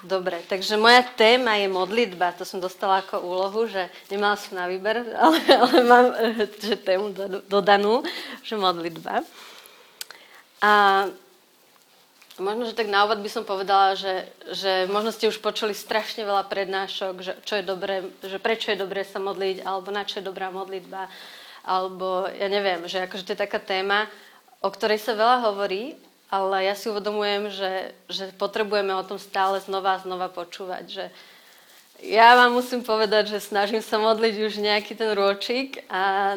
Dobre, takže moja téma je modlitba. To som dostala ako úlohu, že nemala som na výber, ale, ale mám že tému dodanú, že modlitba. A možno, že tak na úvod by som povedala, že, že možno ste už počuli strašne veľa prednášok, že, čo je dobré, že prečo je dobré sa modliť, alebo na čo je dobrá modlitba, alebo ja neviem, že akože to je taká téma, o ktorej sa veľa hovorí, ale ja si uvedomujem, že, že potrebujeme o tom stále znova a znova počúvať, že ja vám musím povedať, že snažím sa modliť už nejaký ten ročík a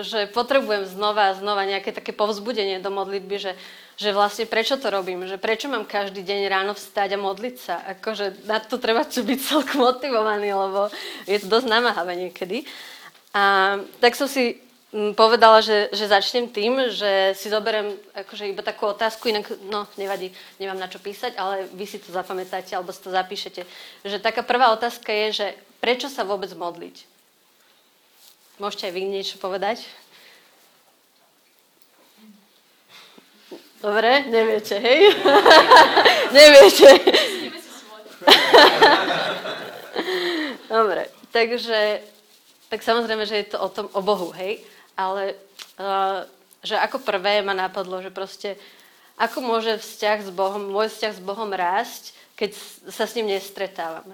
že potrebujem znova a znova nejaké také povzbudenie do modlitby, že, že vlastne prečo to robím, že prečo mám každý deň ráno vstať a modliť sa. Akože na to treba byť celkom motivovaný, lebo je to dosť namáhavé niekedy. A tak som si povedala, že, že začnem tým, že si zoberiem akože iba takú otázku, inak no, nevadí, nemám na čo písať, ale vy si to zapamätáte alebo si to zapíšete. Že taká prvá otázka je, že prečo sa vôbec modliť? Môžete aj vy niečo povedať? Dobre, neviete, hej? neviete. Dobre, takže tak samozrejme, že je to o tom, o Bohu, hej? Ale uh, že ako prvé ma napadlo, že proste ako môže vzťah s Bohom, môj vzťah s Bohom rásť, keď sa s ním nestretávam.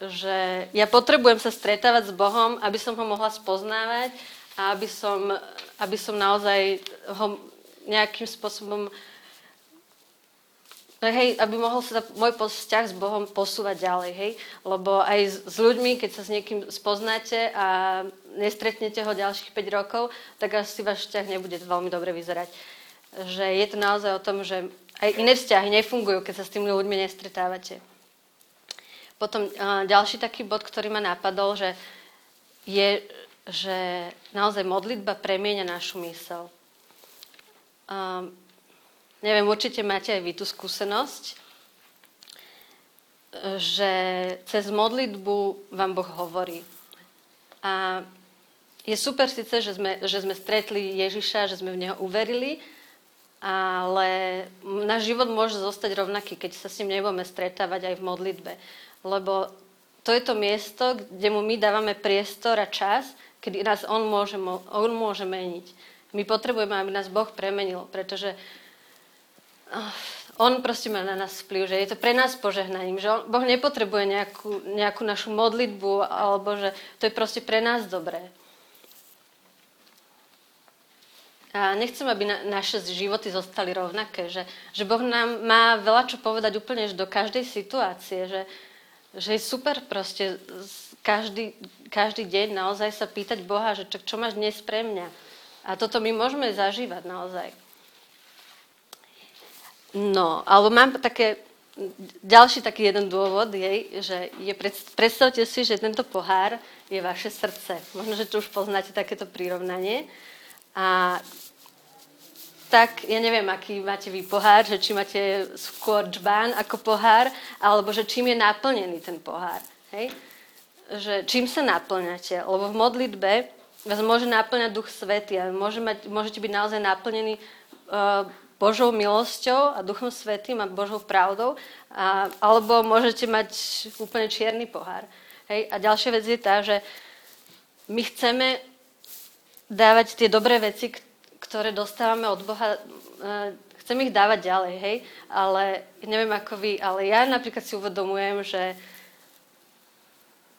Že ja potrebujem sa stretávať s Bohom, aby som ho mohla spoznávať a aby som, aby som naozaj ho nejakým spôsobom No hej, aby mohol sa môj vzťah s Bohom posúvať ďalej, hej? Lebo aj s, ľuďmi, keď sa s niekým spoznáte a nestretnete ho ďalších 5 rokov, tak asi váš vzťah nebude veľmi dobre vyzerať. Že je to naozaj o tom, že aj iné vzťahy nefungujú, keď sa s tými ľuďmi nestretávate. Potom ďalší taký bod, ktorý ma napadol, že je, že naozaj modlitba premieňa našu mysel. Uh, Neviem, určite máte aj vy tú skúsenosť, že cez modlitbu vám Boh hovorí. A je super síce, že sme, že sme stretli Ježiša, že sme v Neho uverili, ale náš život môže zostať rovnaký, keď sa s ním nebudeme stretávať aj v modlitbe. Lebo to je to miesto, kde mu my dávame priestor a čas, kedy nás on môže, on môže meniť. My potrebujeme, aby nás Boh premenil, pretože on proste má na nás vplyv, že je to pre nás požehnaním, že on, Boh nepotrebuje nejakú, nejakú našu modlitbu, alebo že to je proste pre nás dobré. A nechcem, aby na, naše životy zostali rovnaké, že, že Boh nám má veľa čo povedať úplne do každej situácie, že, že je super proste každý, každý deň naozaj sa pýtať Boha, že čo, čo máš dnes pre mňa. A toto my môžeme zažívať naozaj. No, alebo mám také, ďalší taký jeden dôvod je, že je, predstavte si, že tento pohár je vaše srdce. Možno, že tu už poznáte takéto prirovnanie. A tak ja neviem, aký máte vy pohár, že či máte skôr džbán ako pohár, alebo že čím je naplnený ten pohár. Hej? Že čím sa naplňate? Lebo v modlitbe vás môže naplňať Duch Svety a môže mať, môžete byť naozaj naplnení uh, Božou milosťou a Duchom Svetým a Božou pravdou, a, alebo môžete mať úplne čierny pohár. Hej? A ďalšia vec je tá, že my chceme dávať tie dobré veci, ktoré dostávame od Boha, e, chceme ich dávať ďalej, hej? Ale neviem ako vy, ale ja napríklad si uvedomujem, že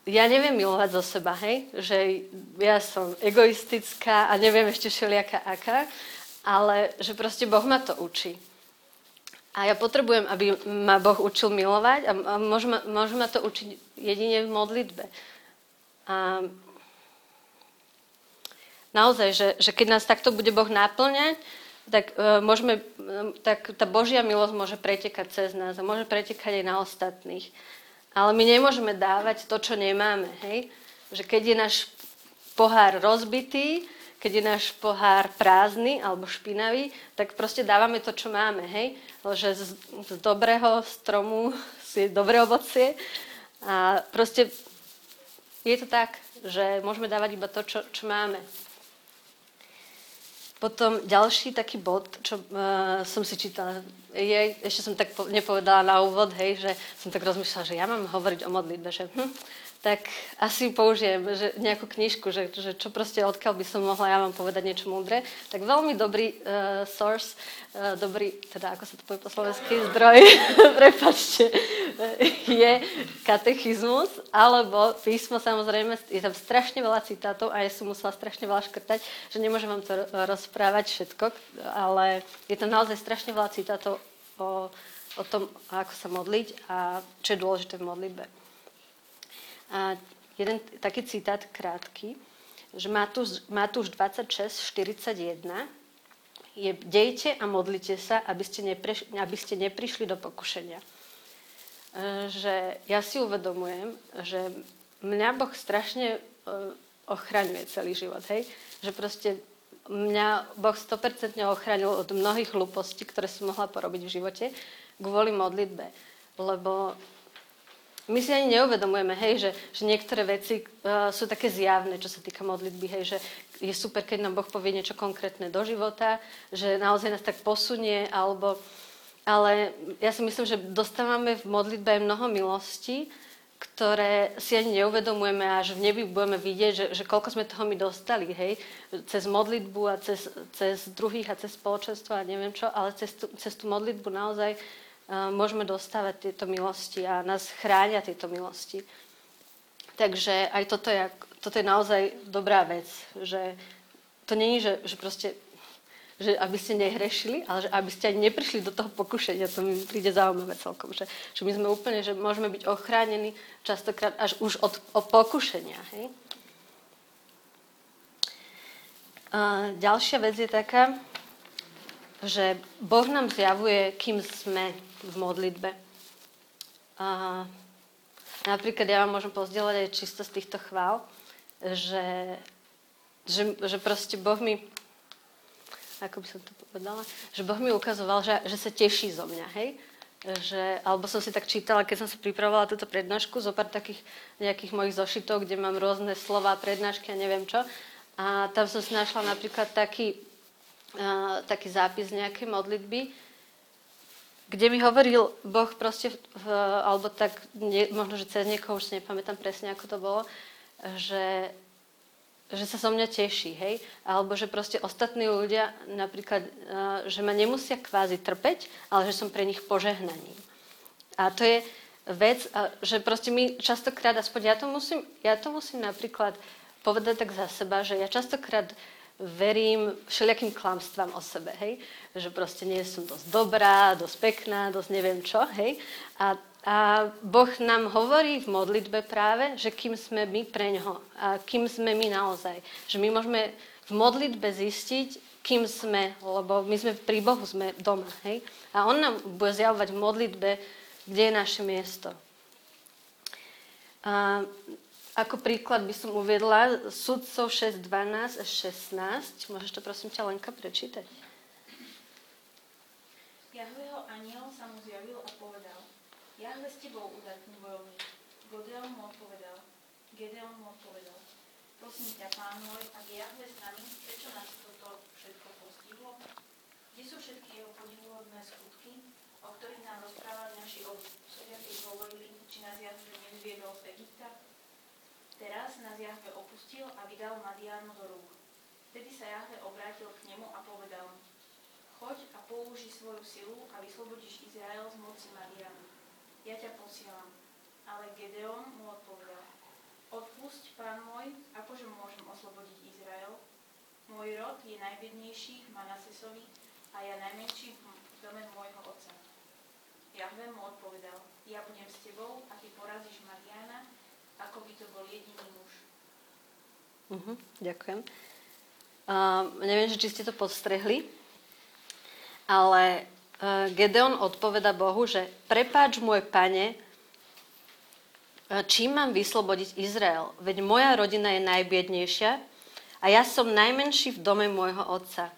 ja neviem milovať zo seba, hej? Že ja som egoistická a neviem ešte všelijaká aká ale že proste Boh ma to učí. A ja potrebujem, aby ma Boh učil milovať a môže ma, môže ma to učiť jedine v modlitbe. A naozaj, že, že keď nás takto bude Boh náplňať, tak, uh, môžeme, uh, tak tá Božia milosť môže pretekať cez nás a môže pretekať aj na ostatných. Ale my nemôžeme dávať to, čo nemáme. Hej? Že keď je náš pohár rozbitý, keď je náš pohár prázdny alebo špinavý, tak proste dávame to, čo máme, hej? Že z, z dobrého stromu je dobré ovocie a proste je to tak, že môžeme dávať iba to, čo, čo máme. Potom ďalší taký bod, čo uh, som si čítala, je, ešte som tak po, nepovedala na úvod, hej, že som tak rozmýšľala, že ja mám hovoriť o modlitbe, že hm, tak asi použijem že nejakú knižku, že, že čo proste odkiaľ by som mohla ja vám povedať niečo múdre. Tak veľmi dobrý uh, source, uh, dobrý, teda ako sa to povie po slovensky, zdroj, prepačte, je katechizmus, alebo písmo samozrejme, je tam strašne veľa citátov a ja som musela strašne veľa škrtať, že nemôžem vám to rozprávať všetko, ale je tam naozaj strašne veľa citátov o, o tom, ako sa modliť a čo je dôležité v modlitbe. A jeden taký citát krátky, že Matúš, Matúš 26, 41 je dejte a modlite sa, aby ste, nepreš, aby ste neprišli do pokušenia. E, že ja si uvedomujem, že mňa Boh strašne e, ochraňuje celý život, hej? Že proste mňa Boh 100% ochránil od mnohých hlúpostí, ktoré som mohla porobiť v živote kvôli modlitbe. Lebo my si ani neuvedomujeme, hej, že, že niektoré veci uh, sú také zjavné, čo sa týka modlitby, hej, že je super, keď nám Boh povie niečo konkrétne do života, že naozaj nás tak posunie, alebo, ale ja si myslím, že dostávame v modlitbe mnoho milostí, ktoré si ani neuvedomujeme a v nebi budeme vidieť, že, že koľko sme toho my dostali, hej, cez modlitbu a cez, cez druhých a cez spoločenstvo a neviem čo, ale cez tú, cez tú modlitbu naozaj môžeme dostávať tieto milosti a nás chránia tieto milosti. Takže aj toto je, toto je naozaj dobrá vec, že to není, že, že proste že aby ste nehrešili, ale že aby ste ani neprišli do toho pokušenia. To mi príde zaujímavé celkom. Že, že my sme úplne, že môžeme byť ochránení častokrát až už od, od pokušenia. Hej? A ďalšia vec je taká, že Boh nám zjavuje, kým sme v modlitbe. A napríklad ja vám môžem pozdieľať aj čisto z týchto chvál, že, že, že proste Boh mi, ako by som to povedala, že Boh mi ukazoval, že, že sa teší zo mňa, hej? Že, alebo som si tak čítala, keď som si pripravovala túto prednášku, zo pár takých nejakých mojich zošitov, kde mám rôzne slova, prednášky a neviem čo. A tam som si našla napríklad taký, uh, taký zápis nejakej modlitby, kde mi hovoril Boh proste, v, alebo tak, nie, možno, že cez niekoho, už si nepamätám presne, ako to bolo, že, že sa so mňa teší, hej? Alebo že proste ostatní ľudia napríklad, že ma nemusia kvázi trpeť, ale že som pre nich požehnaním. A to je vec, že proste my častokrát, aspoň ja to musím, ja to musím napríklad povedať tak za seba, že ja častokrát verím všelijakým klamstvám o sebe, hej? Že proste nie som dosť dobrá, dosť pekná, dosť neviem čo, hej? A, a Boh nám hovorí v modlitbe práve, že kým sme my pre ňoho a kým sme my naozaj. Že my môžeme v modlitbe zistiť, kým sme, lebo my sme pri Bohu, sme doma, hej? A On nám bude zjavovať v modlitbe, kde je naše miesto. A ako príklad by som uviedla sudcov 6, 12 až 16. Môžeš to prosím ťa Lenka prečítať? Jahveho aniel sa mu zjavil a povedal, Jahve s tebou udatný bojovník. Godeon mu odpovedal, Gedeon mu odpovedal, prosím ťa, pán môj, ak Jahve s nami, prečo nás toto všetko postihlo? Kde sú všetky jeho podivuhodné skutky, o ktorých nám rozprávali naši otcovia, keď hovorili, či nás Jahve nezviedol z Egypta? Teraz nás Jahve opustil a vydal Madianu do rúk. Vtedy sa Jahve obrátil k nemu a povedal choď a použi svoju silu a vyslobodíš Izrael z moci Madianu. Ja ťa posielam. Ale Gedeon mu odpovedal, odpusť, pán môj, akože môžem oslobodiť Izrael? Môj rod je najbiednejší v Manasesovi a ja najmenší v dome môjho otca. Jahve mu odpovedal, ja budem s tebou a ty porazíš Madiana ako by to bol jediný muž. Uh-huh, ďakujem. Uh, neviem, či ste to podstrehli, ale uh, Gedeon odpoveda Bohu, že prepáč môj pane, uh, čím mám vyslobodiť Izrael? Veď moja rodina je najbiednejšia a ja som najmenší v dome môjho otca.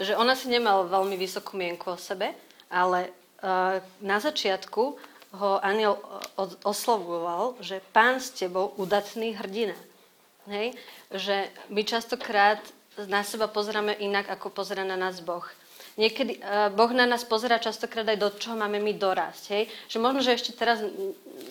Že ona si nemala veľmi vysokú mienku o sebe, ale uh, na začiatku ho aniel oslovoval, že pán s tebou udatný hrdina. Hej? Že my častokrát na seba pozeráme inak, ako pozera na nás Boh. Niekedy uh, Boh na nás pozera častokrát aj do čoho máme my dorásť. Hej? Že možno, že ešte teraz,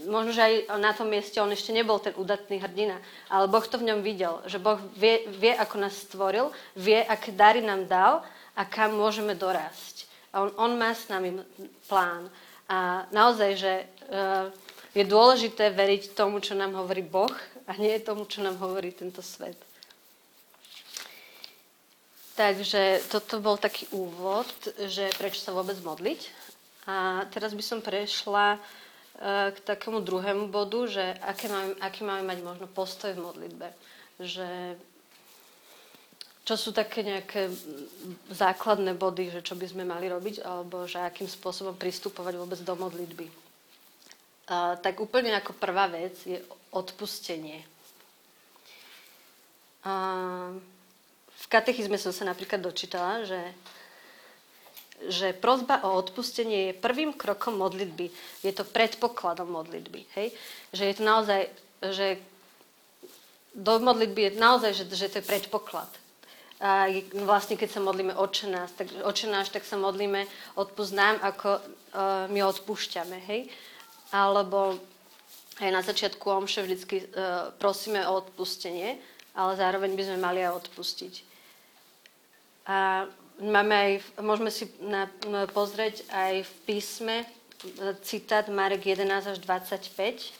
možno, že aj na tom mieste on ešte nebol ten udatný hrdina, ale Boh to v ňom videl. Že Boh vie, vie ako nás stvoril, vie, aké dary nám dal a kam môžeme dorásť. A on, on má s nami plán. A naozaj, že uh, je dôležité veriť tomu, čo nám hovorí Boh a nie tomu, čo nám hovorí tento svet. Takže toto bol taký úvod, že prečo sa vôbec modliť. A teraz by som prešla e, k takému druhému bodu, že aké máme, aký máme mať možno postoj v modlitbe. Že čo sú také nejaké základné body, že čo by sme mali robiť, alebo že akým spôsobom pristupovať vôbec do modlitby. A, tak úplne ako prvá vec je odpustenie. A, v katechizme som sa napríklad dočítala, že, že prozba o odpustenie je prvým krokom modlitby. Je to predpokladom modlitby. Hej? Že je to naozaj, že do modlitby je naozaj, že, že to je predpoklad. A vlastne, keď sa modlíme oče nás, tak, oče náš, tak sa modlíme nám, ako uh, my odpúšťame. Hej? Alebo aj na začiatku omše vždycky uh, prosíme o odpustenie, ale zároveň by sme mali aj odpustiť. A máme aj, môžeme si na, pozrieť aj v písme citát Marek 11 až 25.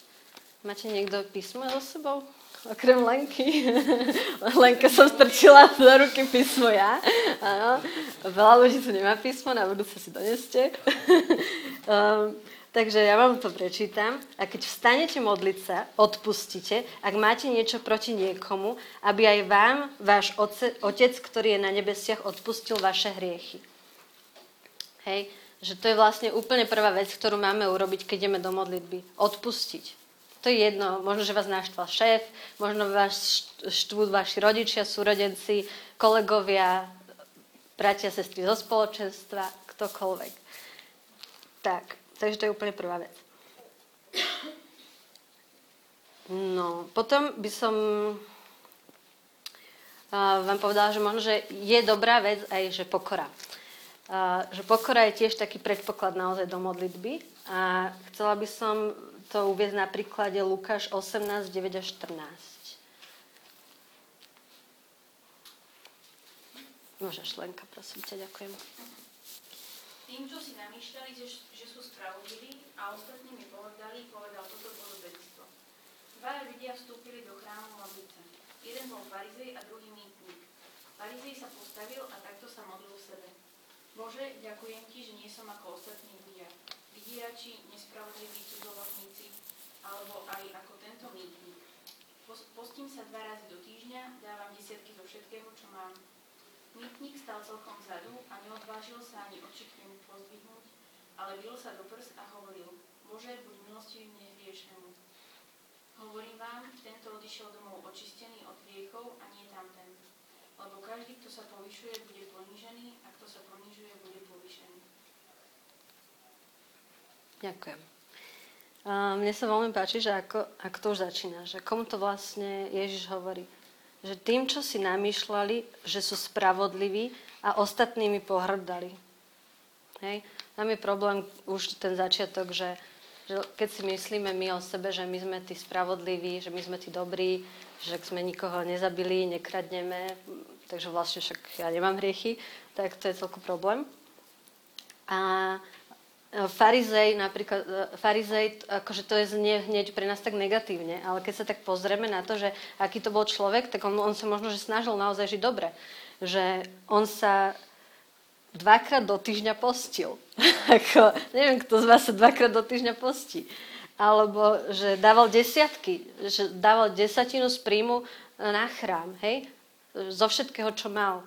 Máte niekto písmo so sebou? Okrem Lenky. Lenka som strčila do ruky písmo ja. Áno. Veľa ľudí tu nemá písmo, na budúce si doneste. um, Takže ja vám to prečítam. A keď vstanete modliť sa, odpustite, ak máte niečo proti niekomu, aby aj vám váš oce, Otec, ktorý je na nebesiach, odpustil vaše hriechy. Hej, že to je vlastne úplne prvá vec, ktorú máme urobiť, keď ideme do modlitby. Odpustiť. To je jedno, možno, že vás naštval šéf, možno vás štvú vaši rodičia, súrodenci, kolegovia, bratia, sestry zo spoločenstva, ktokoľvek. Tak, Takže to je úplne prvá vec. No, potom by som vám povedala, že možno, že je dobrá vec aj, že pokora. Že pokora je tiež taký predpoklad naozaj do modlitby. A chcela by som to uvieť na príklade Lukáš 18, 9 až 14. Môžeš, Lenka, prosím ťa, ďakujem. Tým, čo si namýšľali, že spravodlivý a ostatní mi povedali, povedal toto podobenstvo. Dvaja ľudia vstúpili do chrámu modliť sa. Jeden bol farizej a druhý mýtnik. Farizej sa postavil a takto sa modlil sebe. Bože, ďakujem ti, že nie som ako ostatní ľudia. Vydierači, nespravodliví cudzoložníci, alebo aj ako tento mýtnik. Postím sa dva razy do týždňa, dávam desiatky zo všetkému, čo mám. Mýtnik stal celkom vzadu a neodvážil sa ani oči k nemu pozdvihnúť, ale bil sa do prs a hovoril, Bože, buď milostivý mne hriešnemu. Hovorím vám, tento odišiel domov očistený od hriechov a nie tamten. Lebo každý, kto sa povyšuje, bude ponížený a kto sa ponižuje, bude povyšený. Ďakujem. Mne sa veľmi páči, že ako, ako to už začína, že komu to vlastne Ježiš hovorí. Že tým, čo si namýšľali, že sú spravodliví a ostatnými pohrdali. Hej? Tam je problém už ten začiatok, že, že keď si myslíme my o sebe, že my sme tí spravodliví, že my sme tí dobrí, že sme nikoho nezabili, nekradneme, takže vlastne však ja nemám hriechy, tak to je celku problém. A farizej, napríklad, e, farizej, akože to je znie hneď pre nás tak negatívne, ale keď sa tak pozrieme na to, že aký to bol človek, tak on, on sa možno, že snažil naozaj žiť dobre. Že on sa dvakrát do týždňa postil. Ako, neviem, kto z vás sa dvakrát do týždňa postí. Alebo, že dával desiatky, že dával desatinu z príjmu na chrám, hej? Zo všetkého, čo mal.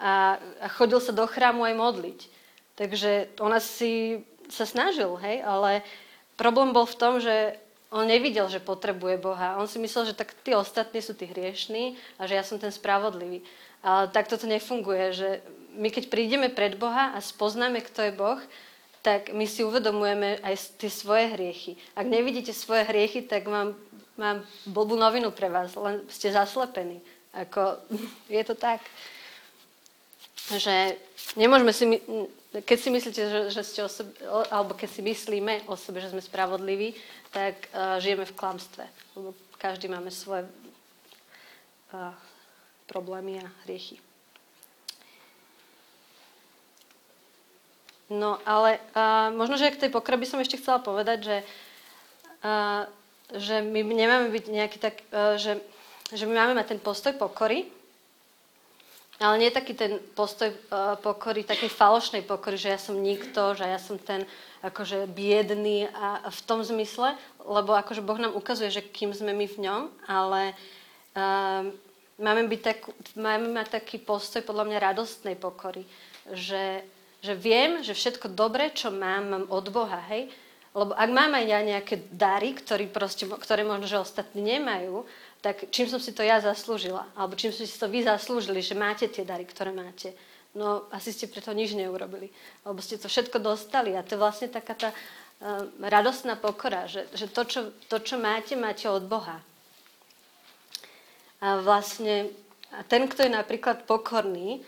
A, a chodil sa do chrámu aj modliť. Takže on asi sa snažil, hej? Ale problém bol v tom, že on nevidel, že potrebuje Boha. On si myslel, že tak tí ostatní sú tí hriešní a že ja som ten spravodlivý. Ale tak toto nefunguje, že my keď prídeme pred Boha a spoznáme, kto je Boh, tak my si uvedomujeme aj tie svoje hriechy. Ak nevidíte svoje hriechy, tak mám, mám blbú novinu pre vás, len ste zaslepení. Ako, je to tak, že nemôžeme si, keď si myslíte, že, že ste o alebo keď si myslíme o sebe, že sme spravodliví, tak uh, žijeme v klamstve. Lebo každý máme svoje uh, problémy a hriechy. No, ale uh, možno, že k tej pokore by som ešte chcela povedať, že, uh, že my nemáme byť nejaký tak, uh, že, že my máme mať ten postoj pokory, ale nie taký ten postoj uh, pokory, takej falošnej pokory, že ja som nikto, že ja som ten akože biedný a, v tom zmysle, lebo akože Boh nám ukazuje, že kým sme my v ňom, ale uh, máme, byť tak, máme mať taký postoj podľa mňa radostnej pokory, že že viem, že všetko dobré, čo mám, mám od Boha, hej? Lebo ak mám aj ja nejaké dary, ktoré, proste, ktoré možno, že ostatní nemajú, tak čím som si to ja zaslúžila? Alebo čím ste si to vy zaslúžili, že máte tie dary, ktoré máte? No asi ste preto nič neurobili. Lebo ste to všetko dostali. A to je vlastne taká tá uh, radostná pokora, že, že to, čo, to, čo máte, máte od Boha. A vlastne a ten, kto je napríklad pokorný,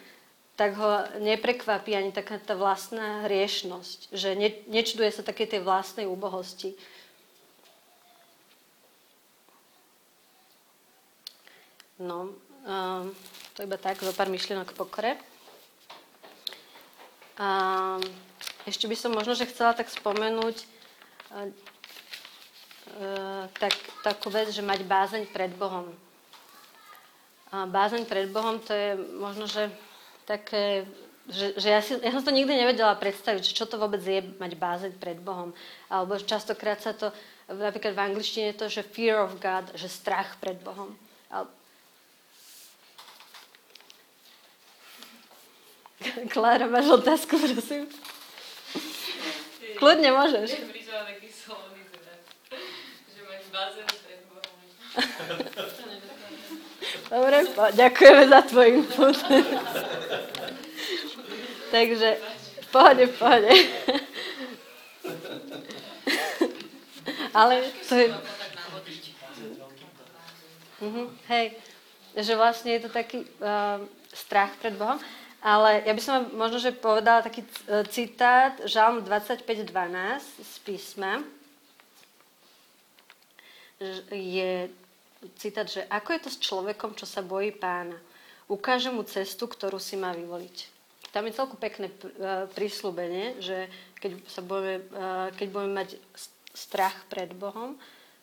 tak ho neprekvapí ani taká tá vlastná hriešnosť, že ne, nečuduje sa také tej vlastnej úbohosti. No, um, to iba tak, zo pár myšlienok pokore. A ešte by som možno, že chcela tak spomenúť uh, tak, takú vec, že mať bázeň pred Bohom. A bázeň pred Bohom to je možno, že také, že, že ja, si, ja som to nikdy nevedela predstaviť, čo to vôbec je mať bázeň pred Bohom. Alebo častokrát sa to, napríklad v angličtine je to, že fear of God, že strach pred Bohom. Klára, máš otázku, prosím? Kľudne môžeš. taký slovný teda, že máš bázeň pred Bohom. Dobre, ďakujeme za tvoj input. Takže, v pohode, v pohode. Ale to je... Mhm, hej, že vlastne je to taký uh, strach pred Bohom. Ale ja by som možno, že povedala taký e, citát Žalm 25.12 z písma. Je citát, že ako je to s človekom, čo sa bojí pána? Ukáže mu cestu, ktorú si má vyvoliť. Tam je celku pekné e, prísľubenie, že keď, sa budeme, e, keď budeme mať strach pred Bohom,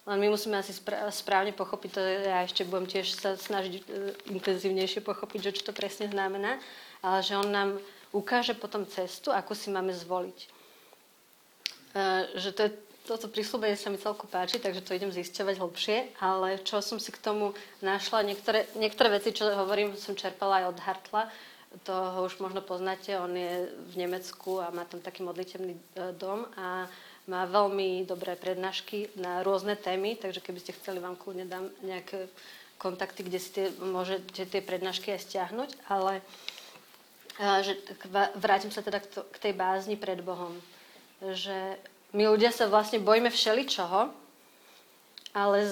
len my musíme asi správne pochopiť, to ja ešte budem tiež sa snažiť intenzívnejšie pochopiť, že čo to presne znamená, ale že on nám ukáže potom cestu, ako si máme zvoliť. Že to je toto prísľubenie sa mi celku páči, takže to idem zisťovať hlbšie, ale čo som si k tomu našla, niektoré, niektoré veci, čo hovorím, som čerpala aj od Hartla, toho už možno poznáte, on je v Nemecku a má tam taký modlitevný e, dom a má veľmi dobré prednášky na rôzne témy, takže keby ste chceli, vám kľudne dám nejaké kontakty, kde si tie, môžete tie prednášky aj stiahnuť, ale e, že, vrátim sa teda k, tej bázni pred Bohom. Že my ľudia sa vlastne bojíme všeličoho, ale e,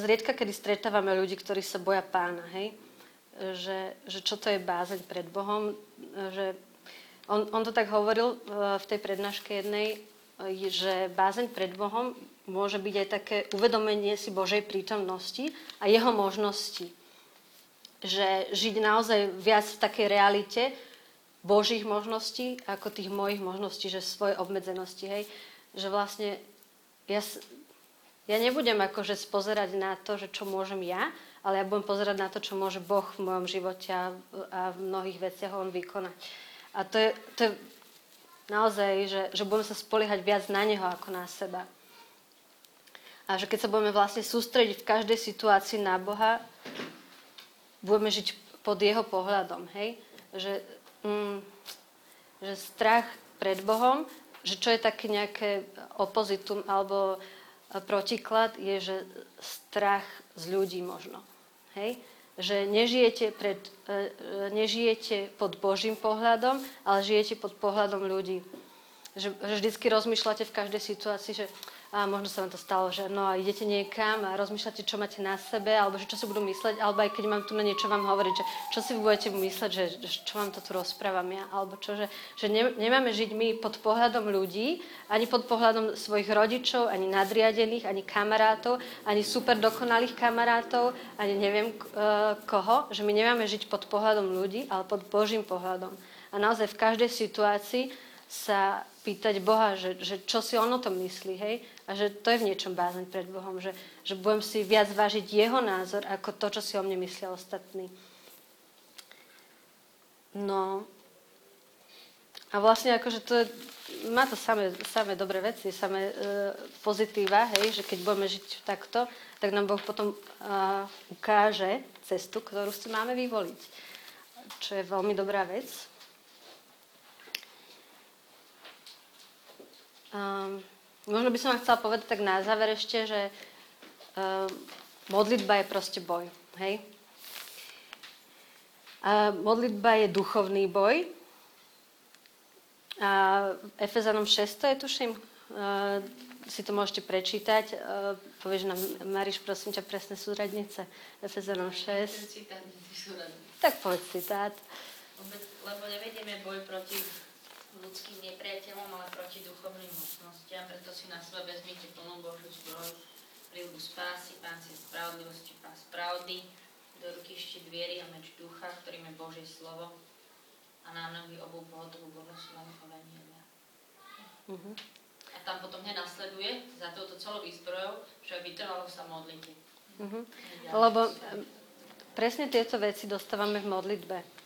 zriedka, kedy stretávame ľudí, ktorí sa boja pána, hej? Že, že čo to je bázeň pred Bohom, že on, on to tak hovoril v tej prednáške jednej, že bázeň pred Bohom môže byť aj také uvedomenie si Božej prítomnosti a jeho možnosti. Že žiť naozaj viac v takej realite Božích možností ako tých mojich možností, že svoje obmedzenosti. Hej že vlastne ja, ja nebudem akože spozerať na to, že čo môžem ja, ale ja budem pozerať na to, čo môže Boh v mojom živote a, a v mnohých veciach On vykonať. A to je, to je naozaj, že, že budeme sa spoliehať viac na Neho ako na seba. A že keď sa budeme vlastne sústrediť v každej situácii na Boha, budeme žiť pod Jeho pohľadom, hej? Že, mm, že strach pred Bohom že čo je také nejaké opozitum alebo protiklad, je, že strach z ľudí možno. Hej? Že nežijete, pred, e, e, nežijete pod Božím pohľadom, ale žijete pod pohľadom ľudí. Že, že vždycky rozmýšľate v každej situácii, že a možno sa vám to stalo, že no idete niekam a rozmýšľate, čo máte na sebe, alebo že čo si budú mysleť, alebo aj keď mám tu na niečo vám hovoriť, že čo si budete mysleť, že, že čo vám to tu rozprávam ja, alebo čo, že, že ne, nemáme žiť my pod pohľadom ľudí, ani pod pohľadom svojich rodičov, ani nadriadených, ani kamarátov, ani super dokonalých kamarátov, ani neviem uh, koho, že my nemáme žiť pod pohľadom ľudí, ale pod Božím pohľadom. A naozaj v každej situácii sa pýtať Boha, že, že čo si on o tom myslí, hej? A že to je v niečom bázeň pred Bohom, že, že budem si viac vážiť jeho názor, ako to, čo si o mne myslia ostatní. No, a vlastne akože to je, má to samé, samé dobré veci, samé e, pozitíva, hej, že keď budeme žiť takto, tak nám Boh potom e, ukáže cestu, ktorú si máme vyvoliť. Čo je veľmi dobrá vec. Um, možno by som vám chcela povedať tak na záver ešte, že um, modlitba je proste boj. Hej? A modlitba je duchovný boj. A Efezanom 6 je, tuším, uh, si to môžete prečítať. Uh, povieš nám, Mariš, prosím ťa, presné súradnice. Efezanom 6. Tak povedz citát. Lebo nevedieme boj proti ľudským nepriateľom, ale proti duchovným mocnostiam, preto si na seba vezmite plnú Božiu zbroj, príľubu spásy, pánci spravodlivosti, pán pravdy, do ruky ešte viery a meč ducha, ktorým je Božie slovo a na nohy obu pohotovú Bohoslavu Evangeliia. Uh-huh. A tam potom hneď nasleduje za touto celou výzbrojou, že vytrvalo sa modlite. Uh-huh. Lebo presne tieto veci dostávame v modlitbe.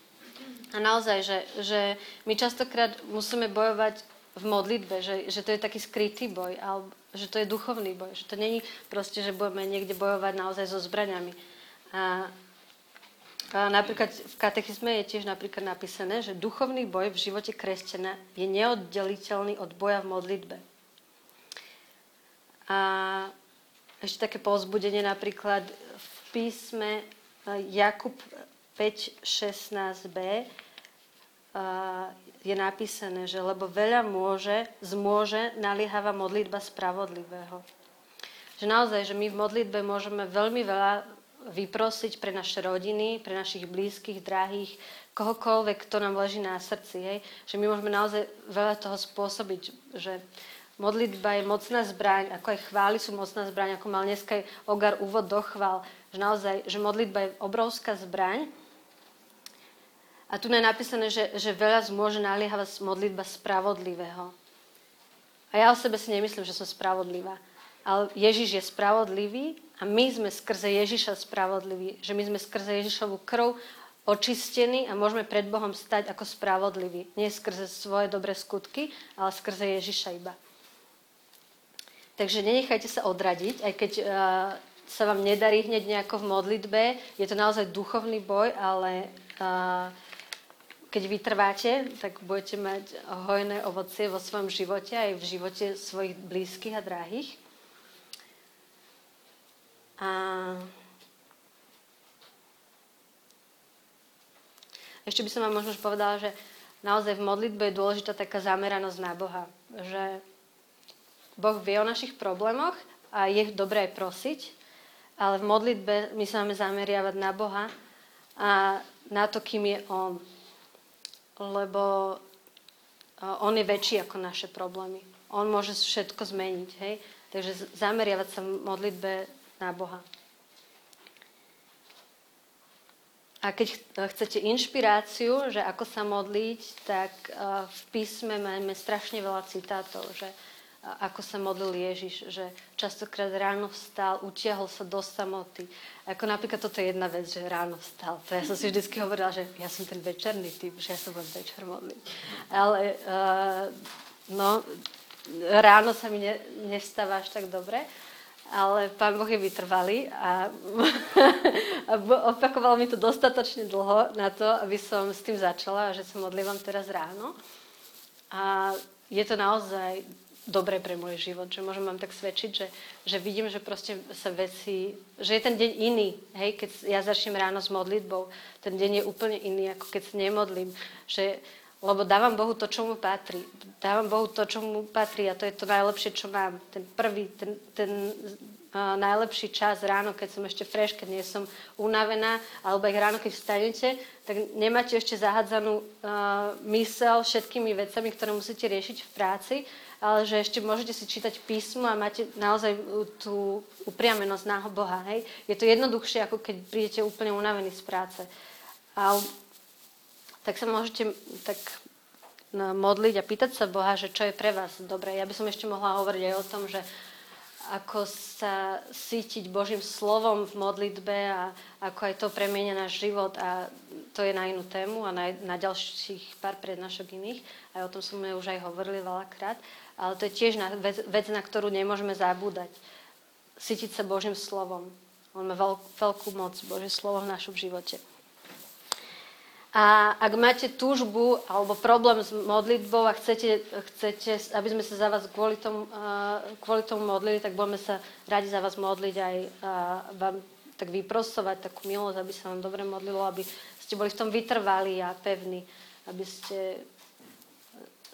A naozaj, že, že my častokrát musíme bojovať v modlitbe, že, že to je taký skrytý boj, alebo že to je duchovný boj, že to není proste, že budeme niekde bojovať naozaj so zbraňami. A, a napríklad v katechizme je tiež napríklad napísané, že duchovný boj v živote kresťana je neoddeliteľný od boja v modlitbe. A ešte také povzbudenie napríklad v písme Jakub 5.16b je napísané, že lebo veľa môže, zmôže naliehavá modlitba spravodlivého. Že naozaj, že my v modlitbe môžeme veľmi veľa vyprosiť pre naše rodiny, pre našich blízkych, drahých, kohokoľvek, kto nám leží na srdci. Hej? Že my môžeme naozaj veľa toho spôsobiť, že modlitba je mocná zbraň, ako aj chvály sú mocná zbraň, ako mal dneska aj Ogar úvod do chvál, že naozaj, že modlitba je obrovská zbraň, a tu je napísané, že, že veľa zmôže naliehavá modlitba spravodlivého. A ja o sebe si nemyslím, že som spravodlivá. Ale Ježiš je spravodlivý a my sme skrze Ježiša spravodliví. Že my sme skrze Ježišovú krv očistení a môžeme pred Bohom stať ako spravodliví. Nie skrze svoje dobré skutky, ale skrze Ježiša iba. Takže nenechajte sa odradiť, aj keď uh, sa vám nedarí hneď nejako v modlitbe. Je to naozaj duchovný boj, ale uh, keď vytrváte, tak budete mať hojné ovocie vo svojom živote aj v živote svojich blízkych a drahých. A ešte by som vám možno povedala, že naozaj v modlitbe je dôležitá taká zameranosť na Boha. Že Boh vie o našich problémoch a je dobré aj prosiť, ale v modlitbe my sa máme zameriavať na Boha a na to, kým je On lebo on je väčší ako naše problémy. On môže všetko zmeniť, hej? Takže zameriavať sa v modlitbe na Boha. A keď chcete inšpiráciu, že ako sa modliť, tak v písme máme strašne veľa citátov, že ako sa modlil Ježiš, že častokrát ráno vstal, utiahol sa do samoty. Ako napríklad toto je jedna vec, že ráno vstal. To ja som si vždy hovorila, že ja som ten večerný typ, že ja sa budem večer modliť. Ale uh, no, ráno sa mi ne, nevstáva až tak dobre, ale pán Boh je vytrvalý a, a opakoval mi to dostatočne dlho na to, aby som s tým začala že sa modlívam teraz ráno. A je to naozaj dobré pre môj život, že môžem vám tak svedčiť, že, že vidím, že proste sa veci, že je ten deň iný, hej, keď ja začnem ráno s modlitbou, ten deň je úplne iný, ako keď sa nemodlím, že lebo dávam Bohu to, čo mu patrí. Dávam Bohu to, čo mu patrí a to je to najlepšie, čo mám. Ten prvý, ten, ten uh, najlepší čas ráno, keď som ešte fresh, keď nie som unavená, alebo aj ráno, keď vstanete, tak nemáte ešte zahádzanú uh, mysel všetkými vecami, ktoré musíte riešiť v práci, ale že ešte môžete si čítať písmo a máte naozaj tú upriamenosť na Boha. Hej? Je to jednoduchšie, ako keď prídete úplne unavení z práce. A tak sa môžete tak no, modliť a pýtať sa Boha, že čo je pre vás dobré. Ja by som ešte mohla hovoriť aj o tom, že ako sa sítiť Božím slovom v modlitbe a ako aj to premienia náš život a to je na inú tému a na, na ďalších pár prednášok iných. Aj o tom sme už aj hovorili veľakrát. Ale to je tiež na, vec, vec, na ktorú nemôžeme zabúdať. Sítiť sa Božím slovom. On má veľk, veľkú moc, Božie slovo v našom živote. A ak máte túžbu alebo problém s modlitbou a chcete, chcete aby sme sa za vás kvôli tomu, kvôli tomu modlili, tak budeme sa radi za vás modliť aj vám tak vyprostovať takú milosť, aby sa vám dobre modlilo, aby ste boli v tom vytrvali a pevní, aby ste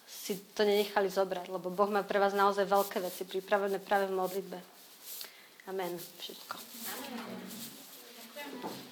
si to nenechali zobrať, lebo Boh má pre vás naozaj veľké veci pripravené práve v modlitbe. Amen. Všetko. Amen.